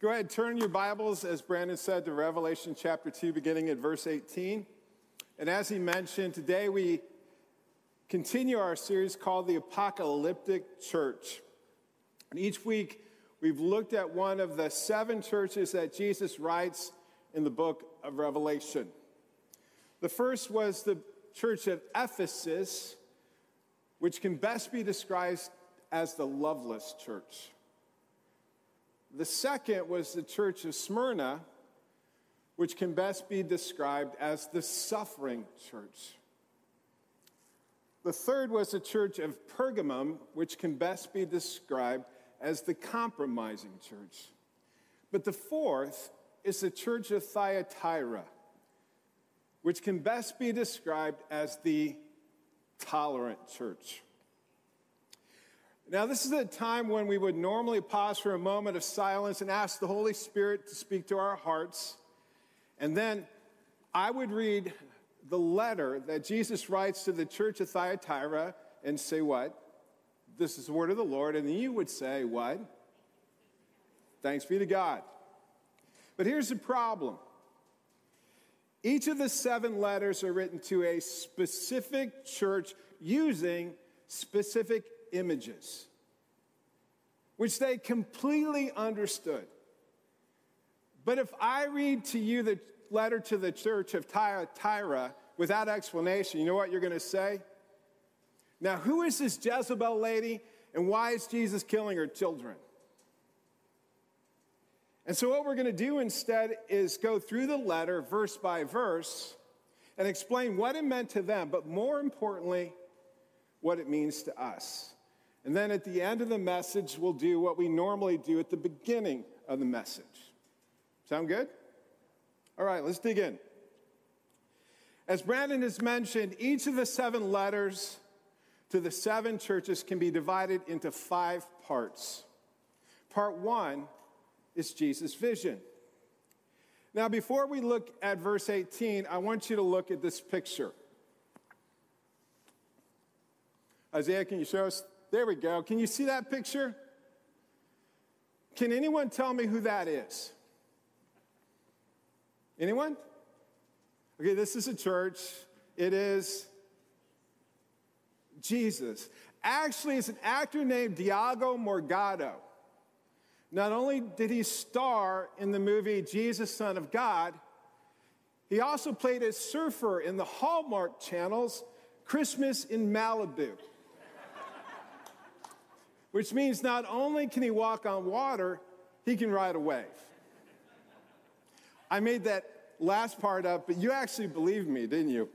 Go ahead, turn your Bibles, as Brandon said, to Revelation chapter 2, beginning at verse 18. And as he mentioned, today we continue our series called The Apocalyptic Church. And each week we've looked at one of the seven churches that Jesus writes in the book of Revelation. The first was the church of Ephesus, which can best be described as the loveless church. The second was the church of Smyrna, which can best be described as the suffering church. The third was the church of Pergamum, which can best be described as the compromising church. But the fourth is the church of Thyatira, which can best be described as the tolerant church. Now, this is a time when we would normally pause for a moment of silence and ask the Holy Spirit to speak to our hearts. And then I would read the letter that Jesus writes to the church of Thyatira and say, What? This is the word of the Lord. And then you would say, What? Thanks be to God. But here's the problem each of the seven letters are written to a specific church using specific images, which they completely understood. But if I read to you the letter to the church of Tyra without explanation, you know what you're going to say? Now, who is this Jezebel lady and why is Jesus killing her children? And so, what we're going to do instead is go through the letter verse by verse and explain what it meant to them, but more importantly, what it means to us. And then at the end of the message, we'll do what we normally do at the beginning of the message. Sound good? All right, let's dig in. As Brandon has mentioned, each of the seven letters to the seven churches can be divided into five parts. Part one is Jesus' vision. Now, before we look at verse 18, I want you to look at this picture. Isaiah, can you show us there we go. Can you see that picture? Can anyone tell me who that is? Anyone? Okay, this is a church. It is Jesus. Actually, it's an actor named Diogo Morgado. Not only did he star in the movie Jesus, Son of God, he also played a surfer in the Hallmark Channel's Christmas in Malibu which means not only can he walk on water, he can ride a wave. I made that last part up, but you actually believed me, didn't you?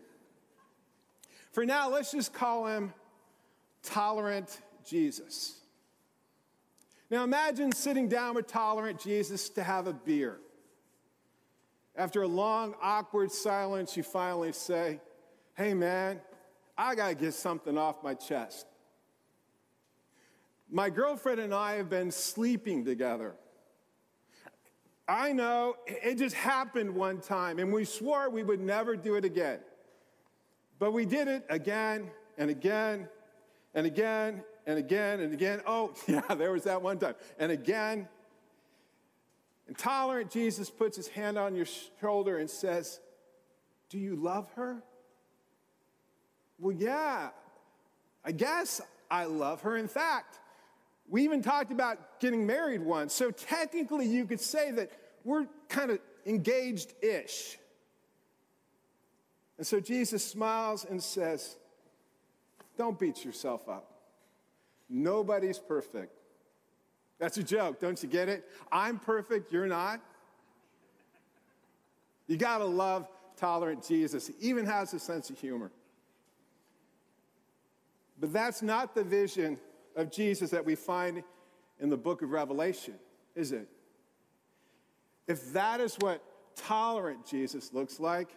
For now, let's just call him Tolerant Jesus. Now imagine sitting down with Tolerant Jesus to have a beer. After a long, awkward silence, you finally say, Hey man, I gotta get something off my chest. My girlfriend and I have been sleeping together. I know it just happened one time, and we swore we would never do it again. But we did it again and again and again and again and again. Oh, yeah, there was that one time. And again. Intolerant Jesus puts his hand on your shoulder and says, Do you love her? Well, yeah, I guess I love her. In fact, we even talked about getting married once. So technically, you could say that we're kind of engaged ish. And so Jesus smiles and says, Don't beat yourself up. Nobody's perfect. That's a joke, don't you get it? I'm perfect, you're not. You gotta love tolerant Jesus. He even has a sense of humor. But that's not the vision of Jesus that we find in the book of Revelation, is it? If that is what tolerant Jesus looks like,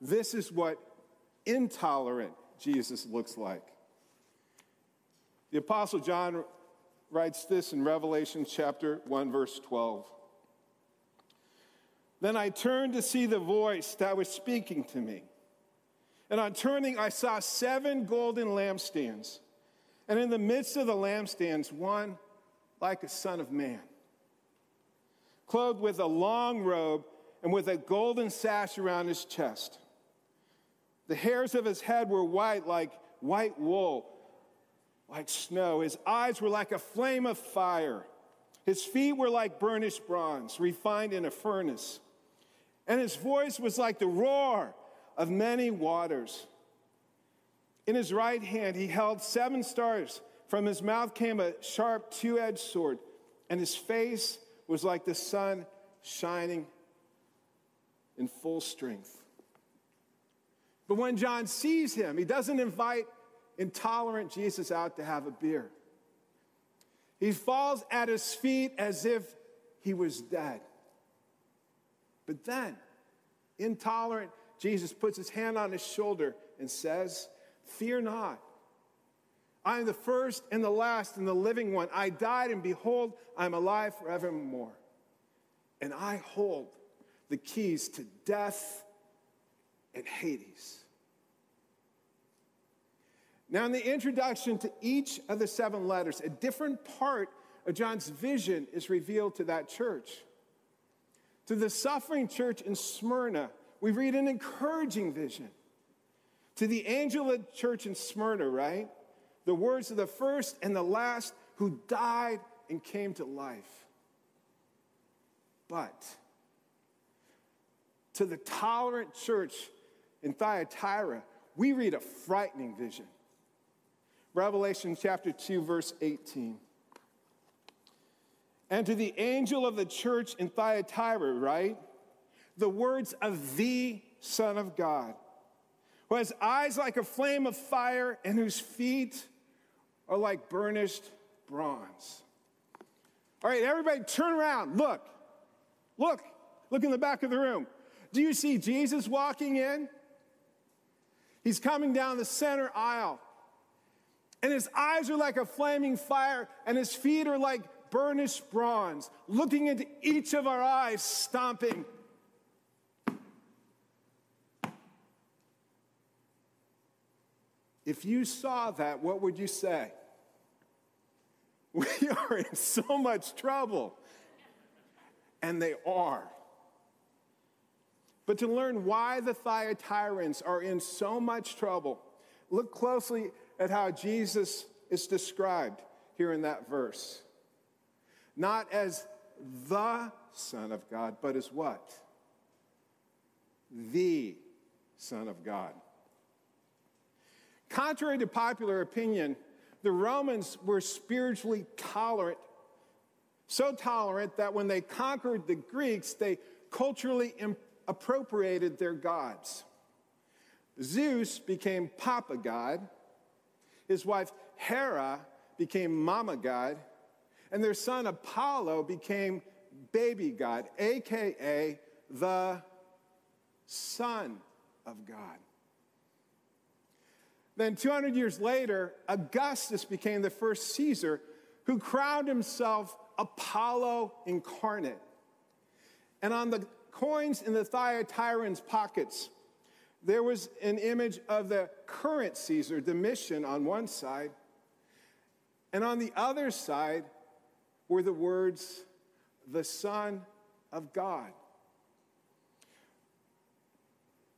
this is what intolerant Jesus looks like. The Apostle John writes this in Revelation chapter 1, verse 12. Then I turned to see the voice that was speaking to me. And on turning, I saw seven golden lampstands. And in the midst of the lampstands, one like a son of man, clothed with a long robe and with a golden sash around his chest. The hairs of his head were white like white wool, like snow. His eyes were like a flame of fire. His feet were like burnished bronze, refined in a furnace. And his voice was like the roar of many waters. In his right hand, he held seven stars. From his mouth came a sharp two edged sword, and his face was like the sun shining in full strength. But when John sees him, he doesn't invite intolerant Jesus out to have a beer. He falls at his feet as if he was dead. But then, intolerant Jesus puts his hand on his shoulder and says, Fear not. I am the first and the last and the living one. I died, and behold, I'm alive forevermore. And I hold the keys to death and Hades. Now, in the introduction to each of the seven letters, a different part of John's vision is revealed to that church. To the suffering church in Smyrna, we read an encouraging vision. To the angel of the church in Smyrna, right? The words of the first and the last who died and came to life. But to the tolerant church in Thyatira, we read a frightening vision. Revelation chapter 2, verse 18. And to the angel of the church in Thyatira, right? The words of the Son of God, who has eyes like a flame of fire and whose feet are like burnished bronze. All right, everybody turn around. Look. Look. Look in the back of the room. Do you see Jesus walking in? He's coming down the center aisle. And his eyes are like a flaming fire, and his feet are like burnished bronze, looking into each of our eyes, stomping. If you saw that, what would you say? We are in so much trouble. And they are. But to learn why the Thyatirans are in so much trouble, look closely at how Jesus is described here in that verse. Not as the Son of God, but as what? The Son of God. Contrary to popular opinion, the Romans were spiritually tolerant, so tolerant that when they conquered the Greeks, they culturally appropriated their gods. Zeus became Papa God, his wife Hera became Mama God, and their son Apollo became Baby God, aka the Son of God. Then, 200 years later, Augustus became the first Caesar who crowned himself Apollo incarnate. And on the coins in the Thyatirans' pockets, there was an image of the current Caesar, Domitian, on one side, and on the other side were the words, the Son of God.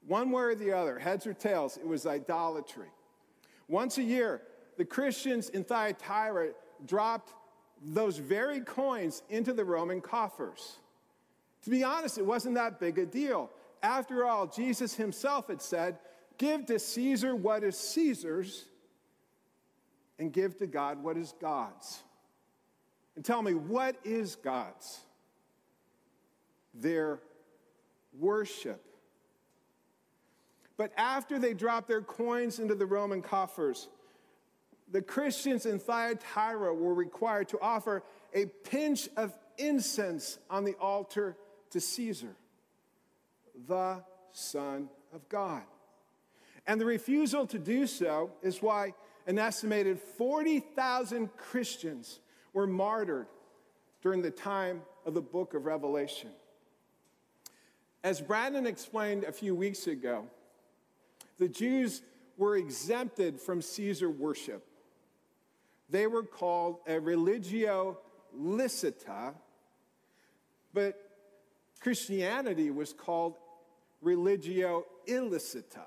One way or the other, heads or tails, it was idolatry. Once a year, the Christians in Thyatira dropped those very coins into the Roman coffers. To be honest, it wasn't that big a deal. After all, Jesus himself had said, Give to Caesar what is Caesar's, and give to God what is God's. And tell me, what is God's? Their worship. But after they dropped their coins into the Roman coffers, the Christians in Thyatira were required to offer a pinch of incense on the altar to Caesar, the Son of God. And the refusal to do so is why an estimated 40,000 Christians were martyred during the time of the book of Revelation. As Brandon explained a few weeks ago, the Jews were exempted from Caesar worship. They were called a religio licita, but Christianity was called religio illicita.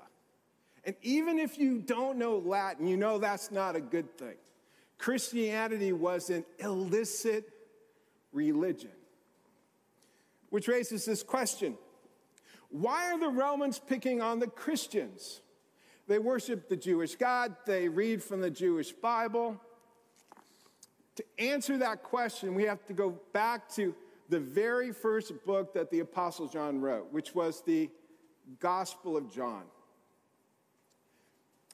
And even if you don't know Latin, you know that's not a good thing. Christianity was an illicit religion. Which raises this question Why are the Romans picking on the Christians? They worship the Jewish God, they read from the Jewish Bible. To answer that question, we have to go back to the very first book that the Apostle John wrote, which was the Gospel of John.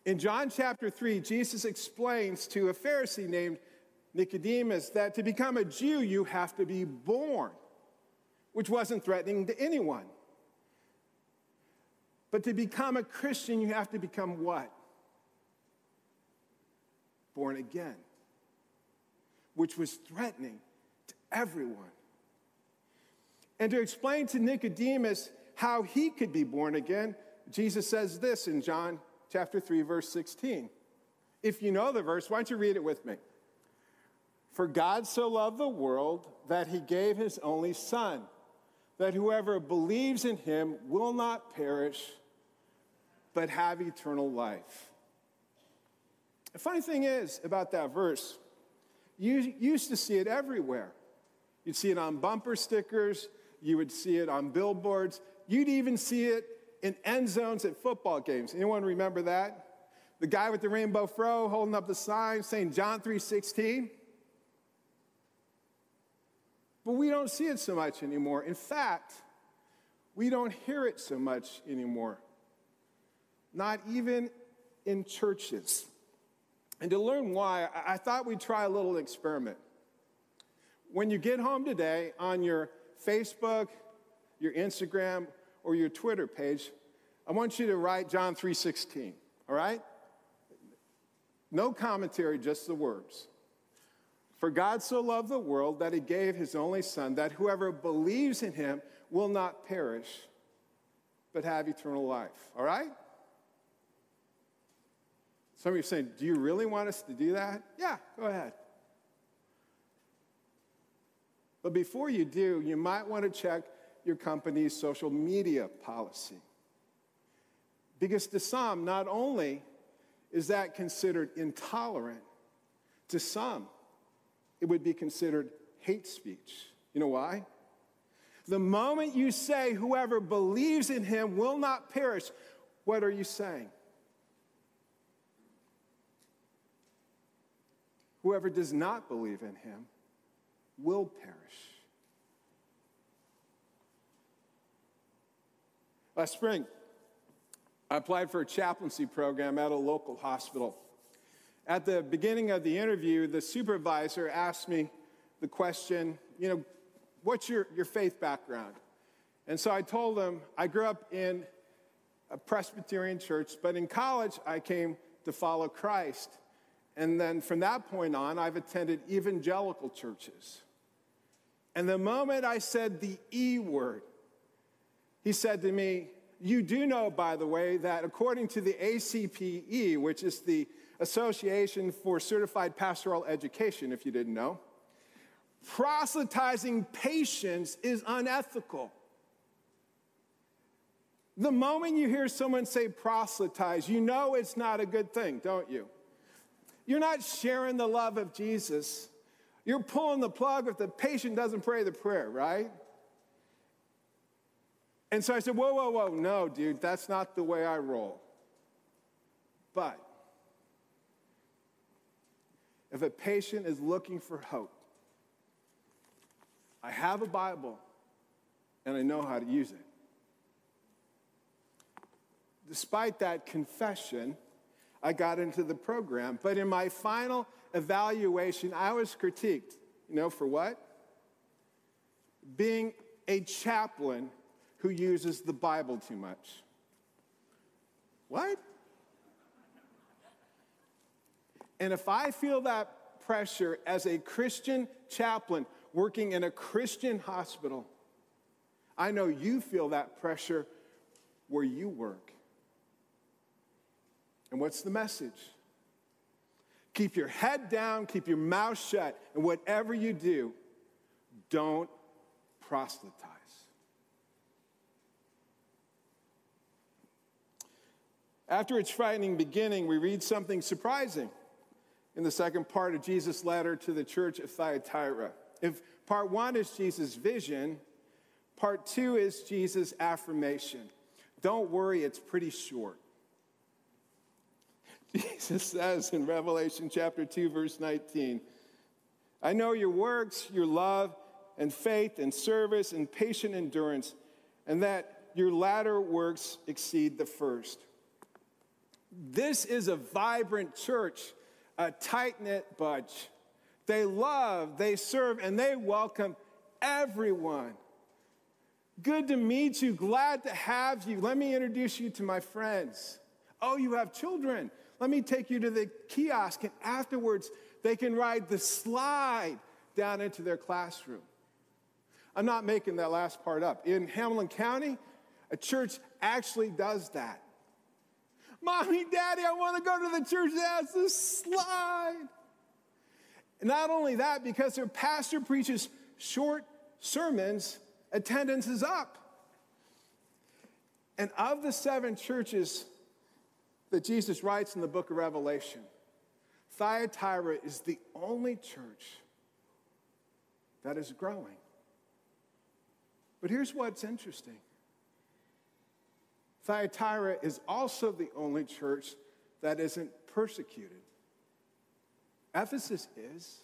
In John chapter 3, Jesus explains to a Pharisee named Nicodemus that to become a Jew, you have to be born, which wasn't threatening to anyone. But to become a Christian, you have to become what? Born again, which was threatening to everyone. And to explain to Nicodemus how he could be born again, Jesus says this in John chapter 3, verse 16. If you know the verse, why don't you read it with me? For God so loved the world that he gave his only Son, that whoever believes in him will not perish, but have eternal life. The funny thing is about that verse, you used to see it everywhere. You'd see it on bumper stickers, you would see it on billboards, you'd even see it in end zones at football games. Anyone remember that? The guy with the rainbow fro holding up the sign saying John 3:16. But we don't see it so much anymore. In fact, we don't hear it so much anymore. Not even in churches. And to learn why, I thought we'd try a little experiment. When you get home today on your Facebook, your Instagram, or your Twitter page, I want you to write John 3:16, all right? No commentary, just the words. For God so loved the world that he gave his only son that whoever believes in him will not perish but have eternal life. All right? Some of you are saying, Do you really want us to do that? Yeah, go ahead. But before you do, you might want to check your company's social media policy. Because to some, not only is that considered intolerant, to some, it would be considered hate speech. You know why? The moment you say, whoever believes in him will not perish, what are you saying? Whoever does not believe in him will perish. Last spring, I applied for a chaplaincy program at a local hospital. At the beginning of the interview, the supervisor asked me the question, you know, what's your, your faith background? And so I told him I grew up in a Presbyterian church, but in college I came to follow Christ. And then from that point on, I've attended evangelical churches. And the moment I said the E word, he said to me, You do know, by the way, that according to the ACPE, which is the Association for Certified Pastoral Education, if you didn't know, proselytizing patients is unethical. The moment you hear someone say proselytize, you know it's not a good thing, don't you? You're not sharing the love of Jesus. You're pulling the plug if the patient doesn't pray the prayer, right? And so I said, Whoa, whoa, whoa, no, dude, that's not the way I roll. But if a patient is looking for hope, I have a Bible and I know how to use it. Despite that confession, I got into the program. But in my final evaluation, I was critiqued. You know, for what? Being a chaplain who uses the Bible too much. What? And if I feel that pressure as a Christian chaplain working in a Christian hospital, I know you feel that pressure where you work. And what's the message? Keep your head down, keep your mouth shut, and whatever you do, don't proselytize. After its frightening beginning, we read something surprising in the second part of Jesus' letter to the church of Thyatira. If part one is Jesus' vision, part two is Jesus' affirmation. Don't worry, it's pretty short. Jesus says in Revelation chapter 2, verse 19, I know your works, your love, and faith, and service, and patient endurance, and that your latter works exceed the first. This is a vibrant church, a tight knit bunch. They love, they serve, and they welcome everyone. Good to meet you. Glad to have you. Let me introduce you to my friends. Oh, you have children. Let me take you to the kiosk, and afterwards, they can ride the slide down into their classroom. I'm not making that last part up. In Hamilton County, a church actually does that. Mommy, Daddy, I want to go to the church that has the slide. And not only that, because their pastor preaches short sermons, attendance is up. And of the seven churches that Jesus writes in the book of Revelation, Thyatira is the only church that is growing. But here's what's interesting Thyatira is also the only church that isn't persecuted. Ephesus is,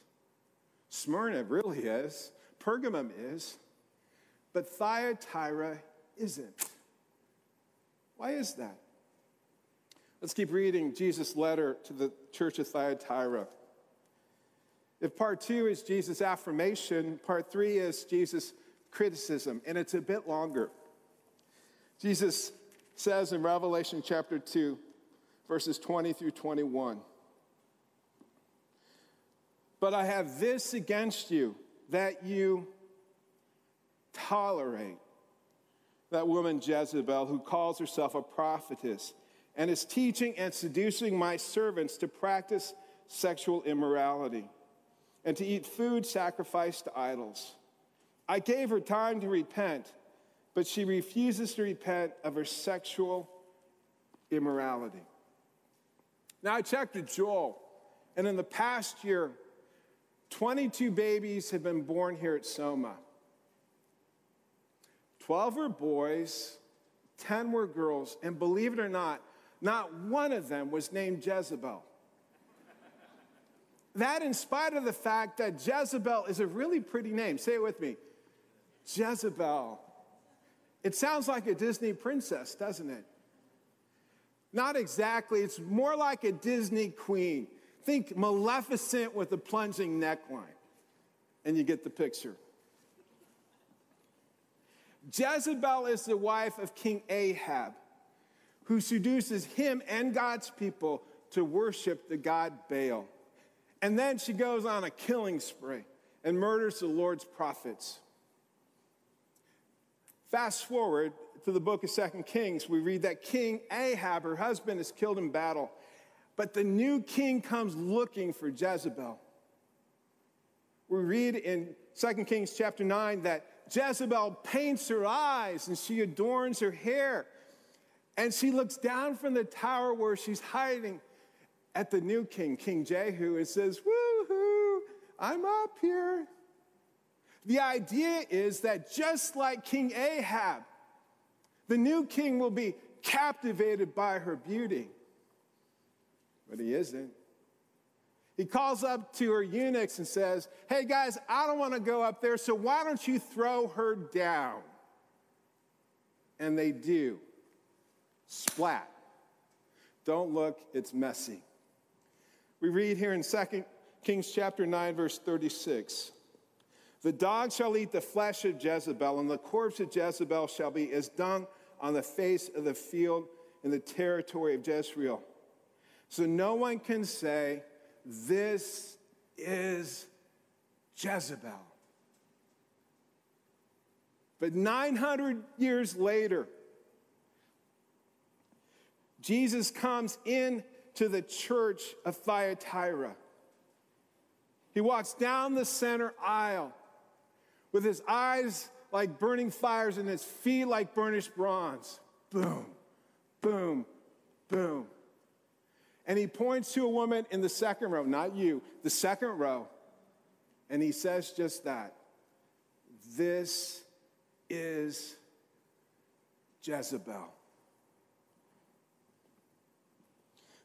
Smyrna really is, Pergamum is, but Thyatira isn't. Why is that? Let's keep reading Jesus' letter to the church of Thyatira. If part two is Jesus' affirmation, part three is Jesus' criticism, and it's a bit longer. Jesus says in Revelation chapter 2, verses 20 through 21 But I have this against you, that you tolerate that woman Jezebel, who calls herself a prophetess, and is teaching and seducing my servants to practice sexual immorality and to eat food sacrificed to idols. I gave her time to repent, but she refuses to repent of her sexual immorality. Now, I checked with Joel, and in the past year, 22 babies have been born here at Soma. 12 were boys, 10 were girls, and believe it or not, not one of them was named Jezebel. that, in spite of the fact that Jezebel is a really pretty name. Say it with me Jezebel. It sounds like a Disney princess, doesn't it? Not exactly. It's more like a Disney queen. Think Maleficent with a plunging neckline, and you get the picture. Jezebel is the wife of King Ahab, who seduces him and God's people to worship the god Baal. And then she goes on a killing spree and murders the Lord's prophets. Fast forward to the book of Second Kings, we read that King Ahab, her husband, is killed in battle. But the new king comes looking for Jezebel. We read in Second Kings chapter 9 that Jezebel paints her eyes and she adorns her hair. And she looks down from the tower where she's hiding at the new king, King Jehu, and says, Woohoo, I'm up here. The idea is that just like King Ahab, the new king will be captivated by her beauty. But he isn't. He calls up to her eunuchs and says, Hey guys, I don't want to go up there, so why don't you throw her down? And they do. Splat. Don't look, it's messy. We read here in 2 Kings chapter 9, verse 36. The dog shall eat the flesh of Jezebel, and the corpse of Jezebel shall be as dung on the face of the field in the territory of Jezreel. So no one can say, This is Jezebel. But 900 years later, Jesus comes in to the church of Thyatira. He walks down the center aisle with his eyes like burning fires and his feet like burnished bronze. Boom, boom, Boom. And he points to a woman in the second row, not you, the second row. And he says just that. This is Jezebel.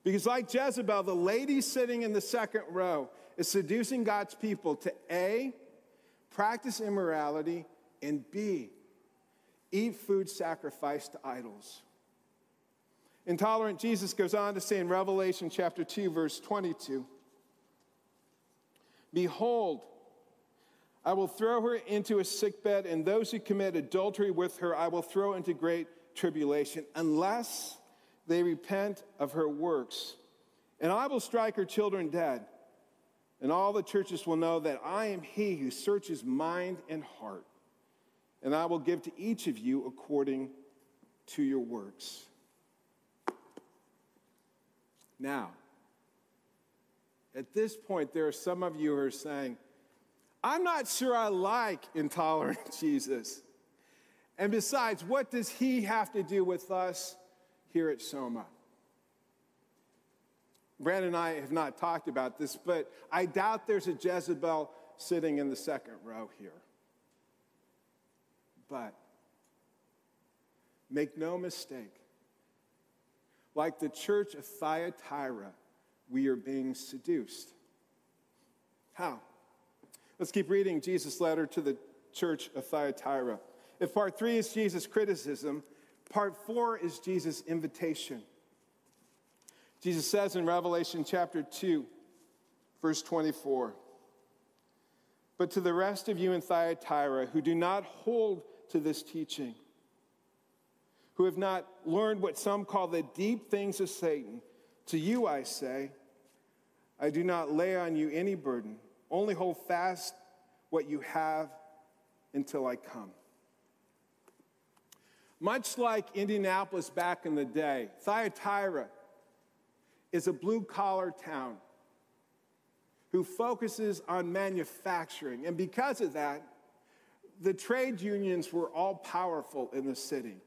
Because, like Jezebel, the lady sitting in the second row is seducing God's people to A, practice immorality, and B, eat food sacrificed to idols. Intolerant Jesus goes on to say in Revelation chapter 2, verse 22 Behold, I will throw her into a sickbed, and those who commit adultery with her I will throw into great tribulation, unless they repent of her works. And I will strike her children dead. And all the churches will know that I am he who searches mind and heart. And I will give to each of you according to your works. Now, at this point, there are some of you who are saying, I'm not sure I like intolerant Jesus. And besides, what does he have to do with us here at Soma? Brandon and I have not talked about this, but I doubt there's a Jezebel sitting in the second row here. But make no mistake, like the church of Thyatira, we are being seduced. How? Let's keep reading Jesus' letter to the church of Thyatira. If part three is Jesus' criticism, part four is Jesus' invitation. Jesus says in Revelation chapter 2, verse 24, But to the rest of you in Thyatira who do not hold to this teaching, who have not learned what some call the deep things of Satan, to you I say, I do not lay on you any burden, only hold fast what you have until I come. Much like Indianapolis back in the day, Thyatira is a blue collar town who focuses on manufacturing. And because of that, the trade unions were all powerful in the city.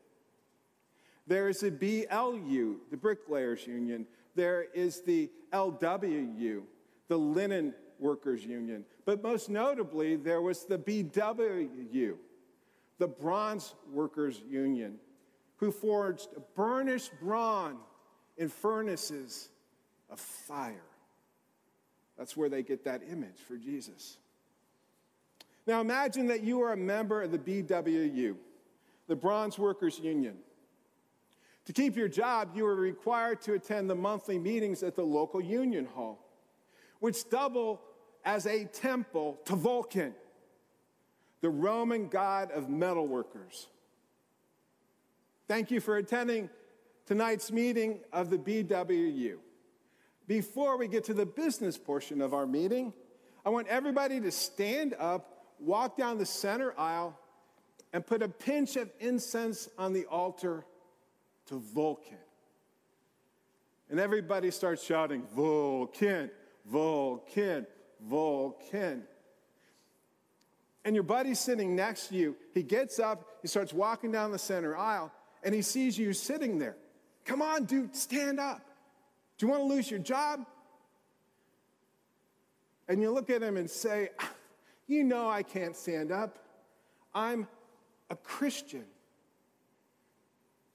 There is the BLU, the Bricklayers Union. There is the LWU, the Linen Workers Union. But most notably, there was the BWU, the Bronze Workers Union, who forged burnished bronze in furnaces of fire. That's where they get that image for Jesus. Now imagine that you are a member of the BWU, the Bronze Workers Union. To keep your job, you are required to attend the monthly meetings at the local union hall, which double as a temple to Vulcan, the Roman god of metalworkers. Thank you for attending tonight's meeting of the BWU. Before we get to the business portion of our meeting, I want everybody to stand up, walk down the center aisle, and put a pinch of incense on the altar to Vulcan. And everybody starts shouting, Vulcan, Vulcan, Vulcan. And your buddy's sitting next to you. He gets up, he starts walking down the center aisle, and he sees you sitting there. Come on, dude, stand up. Do you want to lose your job? And you look at him and say, You know I can't stand up. I'm a Christian.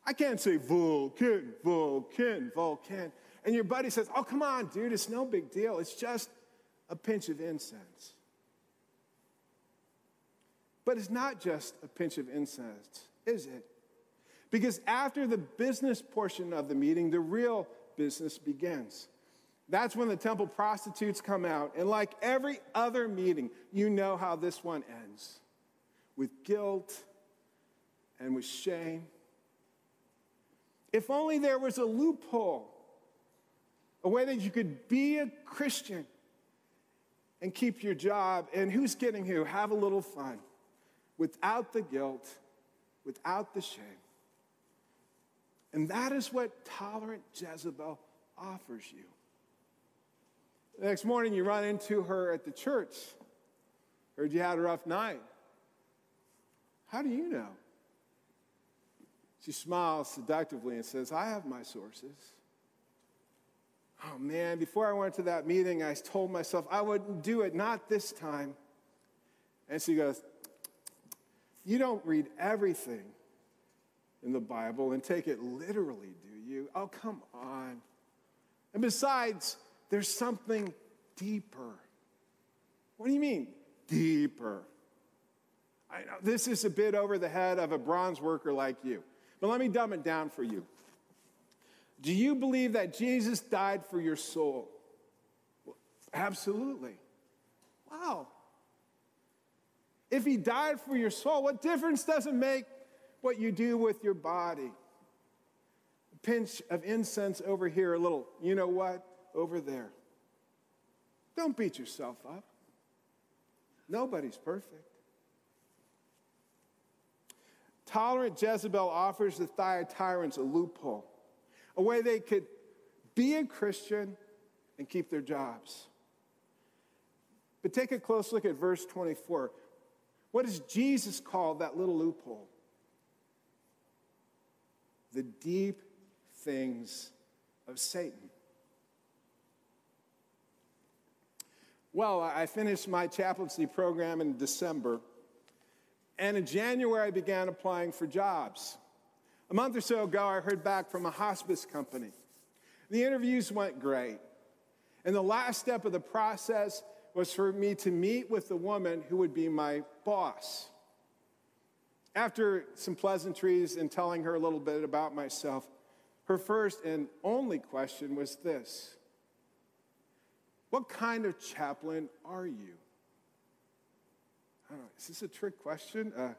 I can't say Vulcan, Vulcan, Vulcan. And your buddy says, Oh, come on, dude, it's no big deal. It's just a pinch of incense. But it's not just a pinch of incense, is it? Because after the business portion of the meeting, the real business begins. That's when the temple prostitutes come out. And like every other meeting, you know how this one ends with guilt and with shame if only there was a loophole, a way that you could be a Christian and keep your job, and who's kidding who? Have a little fun without the guilt, without the shame. And that is what tolerant Jezebel offers you. The next morning, you run into her at the church. Heard you had a rough night. How do you know? She smiles seductively and says, I have my sources. oh man, before I went to that meeting, I told myself I wouldn't do it, not this time. And she goes, You don't read everything in the Bible and take it literally, do you? Oh, come on. And besides, there's something deeper. What do you mean, deeper? I know this is a bit over the head of a bronze worker like you, but let me dumb it down for you. Do you believe that Jesus died for your soul? Well, absolutely. Wow. If he died for your soul, what difference does it make what you do with your body? A pinch of incense over here, a little, you know what, over there. Don't beat yourself up. Nobody's perfect. Tolerant Jezebel offers the Thyatirans a loophole a way they could be a Christian and keep their jobs. But take a close look at verse 24. What does Jesus call that little loophole? The deep things of Satan. Well, I finished my chaplaincy program in December, and in January I began applying for jobs. A month or so ago, I heard back from a hospice company. The interviews went great. And the last step of the process was for me to meet with the woman who would be my boss. After some pleasantries and telling her a little bit about myself, her first and only question was this What kind of chaplain are you? I don't know, is this a trick question? Uh,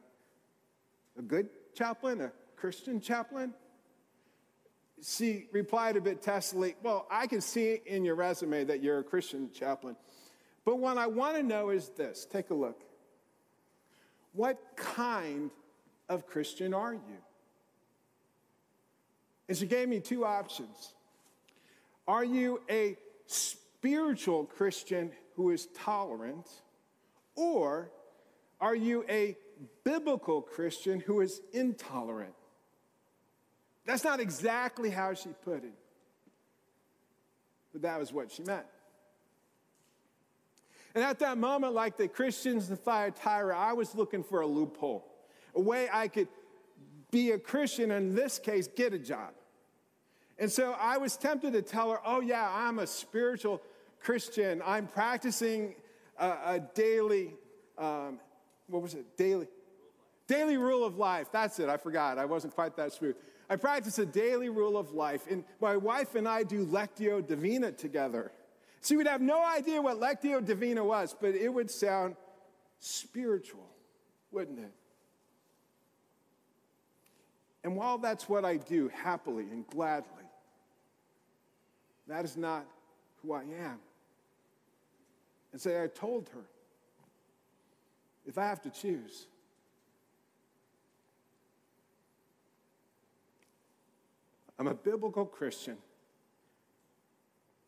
a good chaplain? A Christian chaplain? She replied a bit testily, Well, I can see in your resume that you're a Christian chaplain. But what I want to know is this take a look. What kind of Christian are you? And she gave me two options. Are you a spiritual Christian who is tolerant, or are you a biblical Christian who is intolerant? That's not exactly how she put it, but that was what she meant. And at that moment, like the Christians in Thyatira, I was looking for a loophole, a way I could be a Christian, and in this case, get a job. And so I was tempted to tell her, oh, yeah, I'm a spiritual Christian. I'm practicing a, a daily, um, what was it? Daily. Daily rule of life. That's it. I forgot. I wasn't quite that smooth. I practice a daily rule of life, and my wife and I do Lectio Divina together. She would have no idea what Lectio Divina was, but it would sound spiritual, wouldn't it? And while that's what I do happily and gladly, that is not who I am. And so I told her if I have to choose, I'm a biblical Christian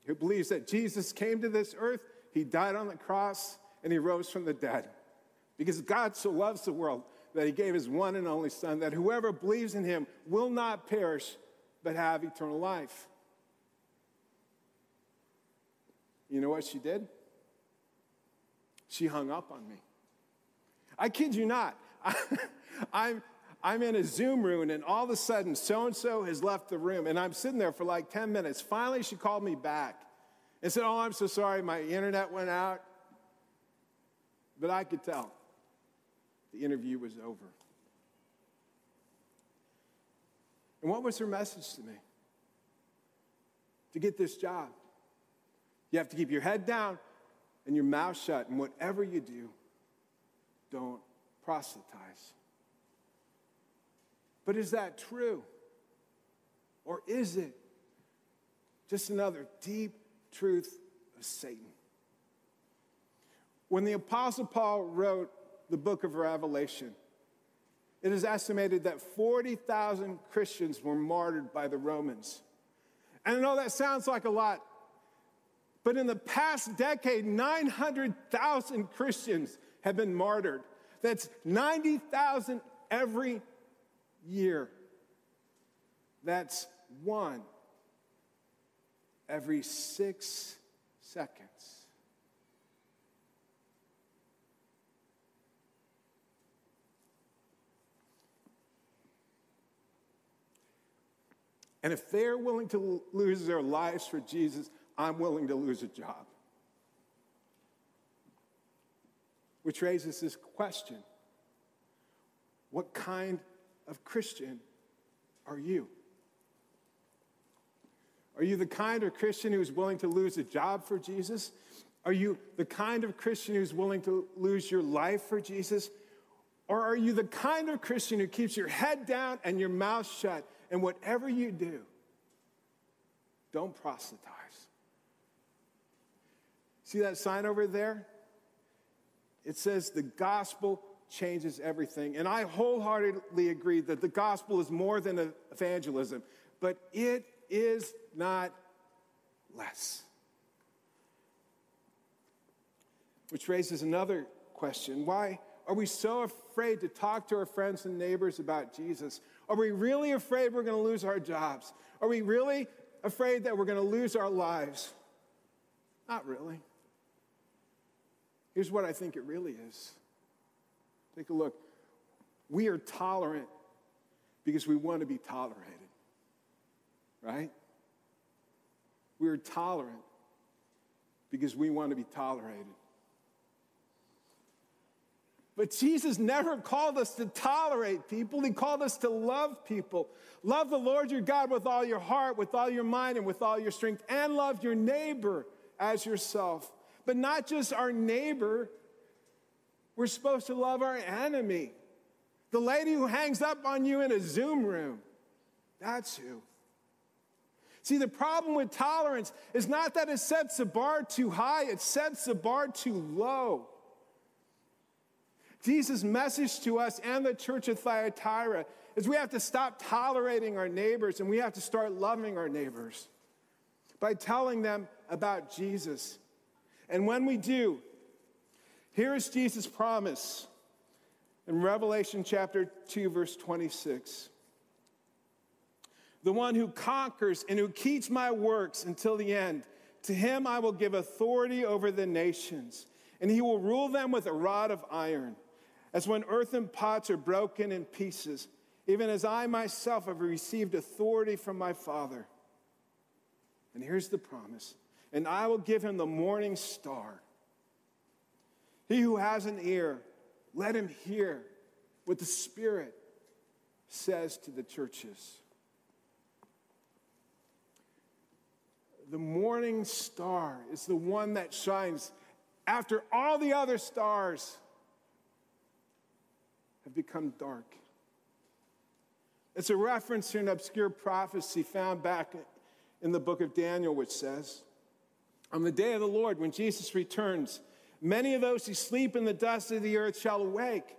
who believes that Jesus came to this earth, he died on the cross, and he rose from the dead. Because God so loves the world that he gave his one and only Son, that whoever believes in him will not perish, but have eternal life. You know what she did? She hung up on me. I kid you not. I, am I'm in a Zoom room, and all of a sudden, so and so has left the room, and I'm sitting there for like 10 minutes. Finally, she called me back and said, Oh, I'm so sorry, my internet went out. But I could tell the interview was over. And what was her message to me? To get this job, you have to keep your head down and your mouth shut, and whatever you do, don't proselytize. But is that true? Or is it just another deep truth of Satan? When the Apostle Paul wrote the book of Revelation, it is estimated that 40,000 Christians were martyred by the Romans. And I know that sounds like a lot, but in the past decade, 900,000 Christians have been martyred. That's 90,000 every year. That's one every six seconds. And if they're willing to lose their lives for Jesus, I'm willing to lose a job. Which raises this question What kind of Christian are you? Are you the kind of Christian who's willing to lose a job for Jesus? Are you the kind of Christian who's willing to lose your life for Jesus? Or are you the kind of Christian who keeps your head down and your mouth shut, and whatever you do, don't proselytize? See that sign over there? It says the gospel changes everything. And I wholeheartedly agree that the gospel is more than evangelism, but it is not less. Which raises another question why are we so afraid to talk to our friends and neighbors about Jesus? Are we really afraid we're going to lose our jobs? Are we really afraid that we're going to lose our lives? Not really. Here's what I think it really is. Take a look. We are tolerant because we want to be tolerated, right? We are tolerant because we want to be tolerated. But Jesus never called us to tolerate people. He called us to love people. Love the Lord your God with all your heart, with all your mind, and with all your strength, and love your neighbor as yourself. But not just our neighbor, we're supposed to love our enemy. The lady who hangs up on you in a Zoom room. That's who. See, the problem with tolerance is not that it sets the bar too high, it sets the bar too low. Jesus' message to us and the church of Thyatira is we have to stop tolerating our neighbors and we have to start loving our neighbors by telling them about Jesus. And when we do, here is Jesus' promise in Revelation chapter 2, verse 26 the one who conquers and who keeps my works until the end. To him I will give authority over the nations, and he will rule them with a rod of iron, as when earthen pots are broken in pieces, even as I myself have received authority from my Father. And here's the promise and I will give him the morning star. He who has an ear, let him hear what the Spirit says to the churches. the morning star is the one that shines after all the other stars have become dark. It's a reference to an obscure prophecy found back in the book of Daniel, which says, On the day of the Lord, when Jesus returns, many of those who sleep in the dust of the earth shall awake,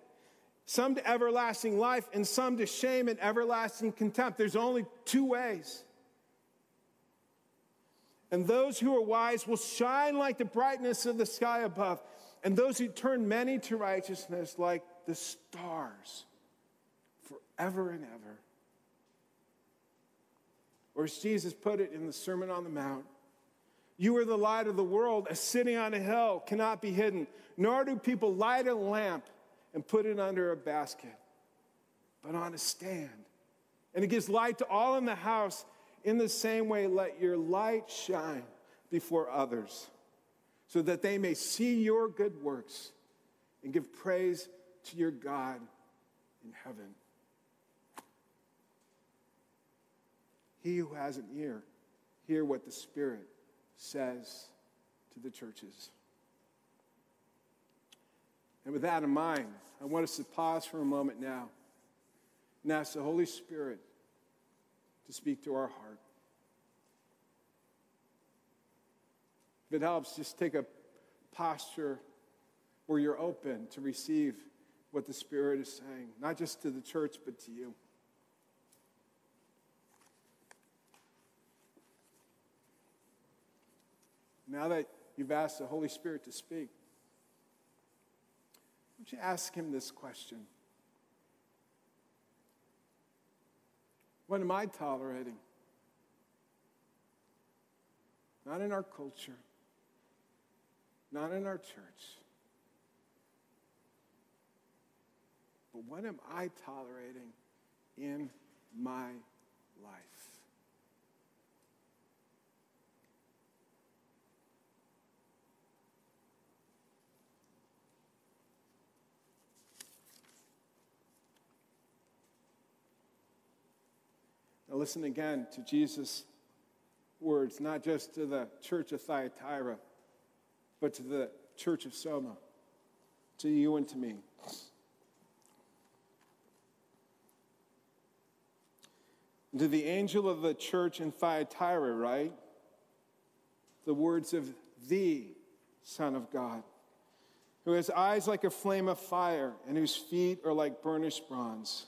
some to everlasting life, and some to shame and everlasting contempt. There's only two ways. And those who are wise will shine like the brightness of the sky above, and those who turn many to righteousness like the stars forever and ever. Or as Jesus put it in the Sermon on the Mount, you are the light of the world, A city on a hill cannot be hidden, nor do people light a lamp and put it under a basket, but on a stand. And it gives light to all in the house. In the same way, let your light shine before others so that they may see your good works and give praise to your God in heaven. He who has an ear, hear what the Spirit says to the churches. And with that in mind, I want us to pause for a moment now and ask the Holy Spirit to speak to our heart. If it helps, just take a posture where you're open to receive what the Spirit is saying, not just to the church, but to you. Now that you've asked the Holy Spirit to speak, would you ask him this question? What am I tolerating? not in our culture, not in our church. But what am I tolerating in my life? Now, listen again to Jesus' words, not just to the church of Thyatira, but to the church of Soma, to you and to me. to the angel of the church in Thyatira, right? The words of the Son of God, who has eyes like a flame of fire and whose feet are like burnished bronze.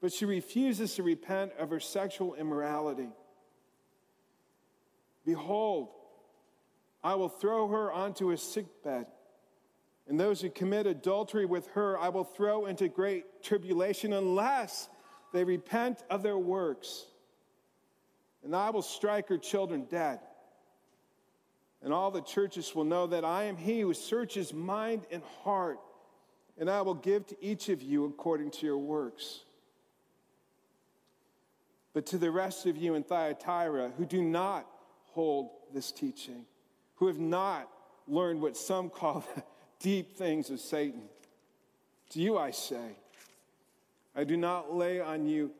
but she refuses to repent of her sexual immorality. Behold, I will throw her onto a sickbed, and those who commit adultery with her I will throw into great tribulation unless they repent of their works. And I will strike her children dead. And all the churches will know that I am he who searches mind and heart, and I will give to each of you according to your works. But to the rest of you in Thyatira who do not hold this teaching, who have not learned what some call the deep things of Satan, to you I say, I do not lay on you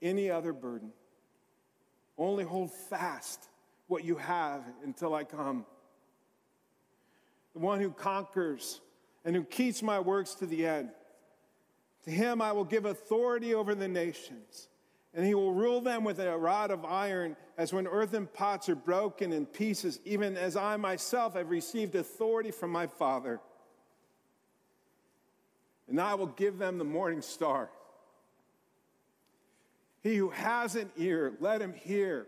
any other burden. Only hold fast what you have until I come. The one who conquers and who keeps my works to the end. To him I will give authority over the nations and he will rule them with a rod of iron, as when earthen pots are broken in pieces, even as I myself have received authority from my Father. And I will give them the morning star. He who has an ear, let him hear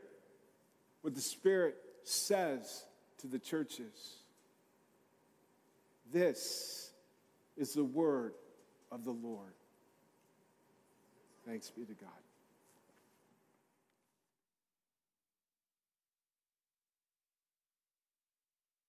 what the Spirit says to the churches. This is the word of the Lord. Thanks be to God.